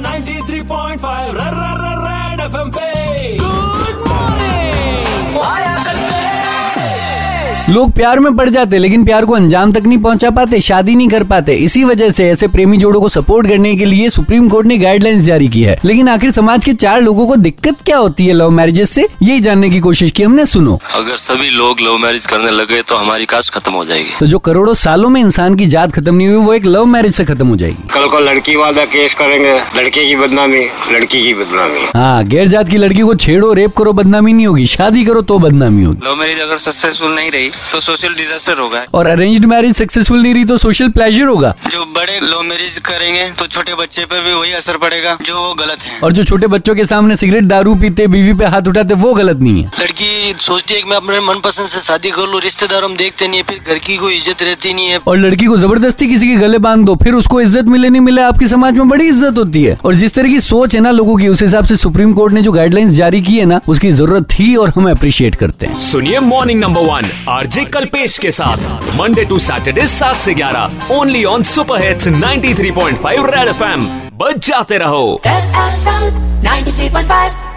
93.5 red FM पे good लोग प्यार में पड़ जाते लेकिन प्यार को अंजाम तक नहीं पहुँचा पाते शादी नहीं कर पाते। इसी वजह से ऐसे प्रेमी जोड़ों को सपोर्ट करने के लिए सुप्रीम कोर्ट ने गाइडलाइंस जारी की है। लेकिन आखिर समाज के चार लोगों को दिक्कत क्या होती है लव मैरिजेस से? यही जानने की कोशिश की हमने सुनो। अगर सभी लोग लव मैरिज करने लगे तो हमारी कास्ट खत्म हो जाएगी। तो जो करोड़ों सालों में इंसान की जात खत्म नहीं हुई वो एक लव मैरिज से खत्म हो जाएगी। कल को लड़की वाला केस करेंगे लड़के की बदनामी लड़की की बदनामी। हाँ गैर जात की लड़की को छेड़ो रेप करो बदनामी नहीं होगी शादी करो तो बदनामी होगी। लव मैरिज अगर सक्सेसफुल नहीं रही तो सोशल डिजास्टर होगा। और अरेंज्ड मैरिज सक्सेसफुल नहीं रही तो सोशल प्लेजर होगा। जो बड़े लव मैरिज करेंगे तो छोटे बच्चे पे भी वही असर पड़ेगा जो वो गलत है। और जो छोटे बच्चों के सामने सिगरेट दारू पीते बीवी पे हाथ उठाते वो गलत नहीं है। लड़की सोचती है कि मैं अपने मनपसंद से शादी कर लूँ रिश्तेदार हम देखते नहीं है फिर घर की कोई इज़्ज़त रहती नहीं है। और लड़की को ज़बरदस्ती किसी के गले बाँध दो फिर उसको इज़्ज़त मिले नहीं मिले आपकी समाज में बड़ी इज़्ज़त होती है। और जिस तरह की सोच है ना लोगों की उस हिसाब से सुप्रीम कोर्ट ने जो गाइडलाइंस जारी की है ना उसकी ज़रूरत थी और हम अप्रिशिएट करते हैं। सुनिए morning number one RJ Kalpesh के साथ मंडे टू सैटरडे सात से ग्यारह only on super hits 93.5 red FM बच जाते रहो। Red FM 93.5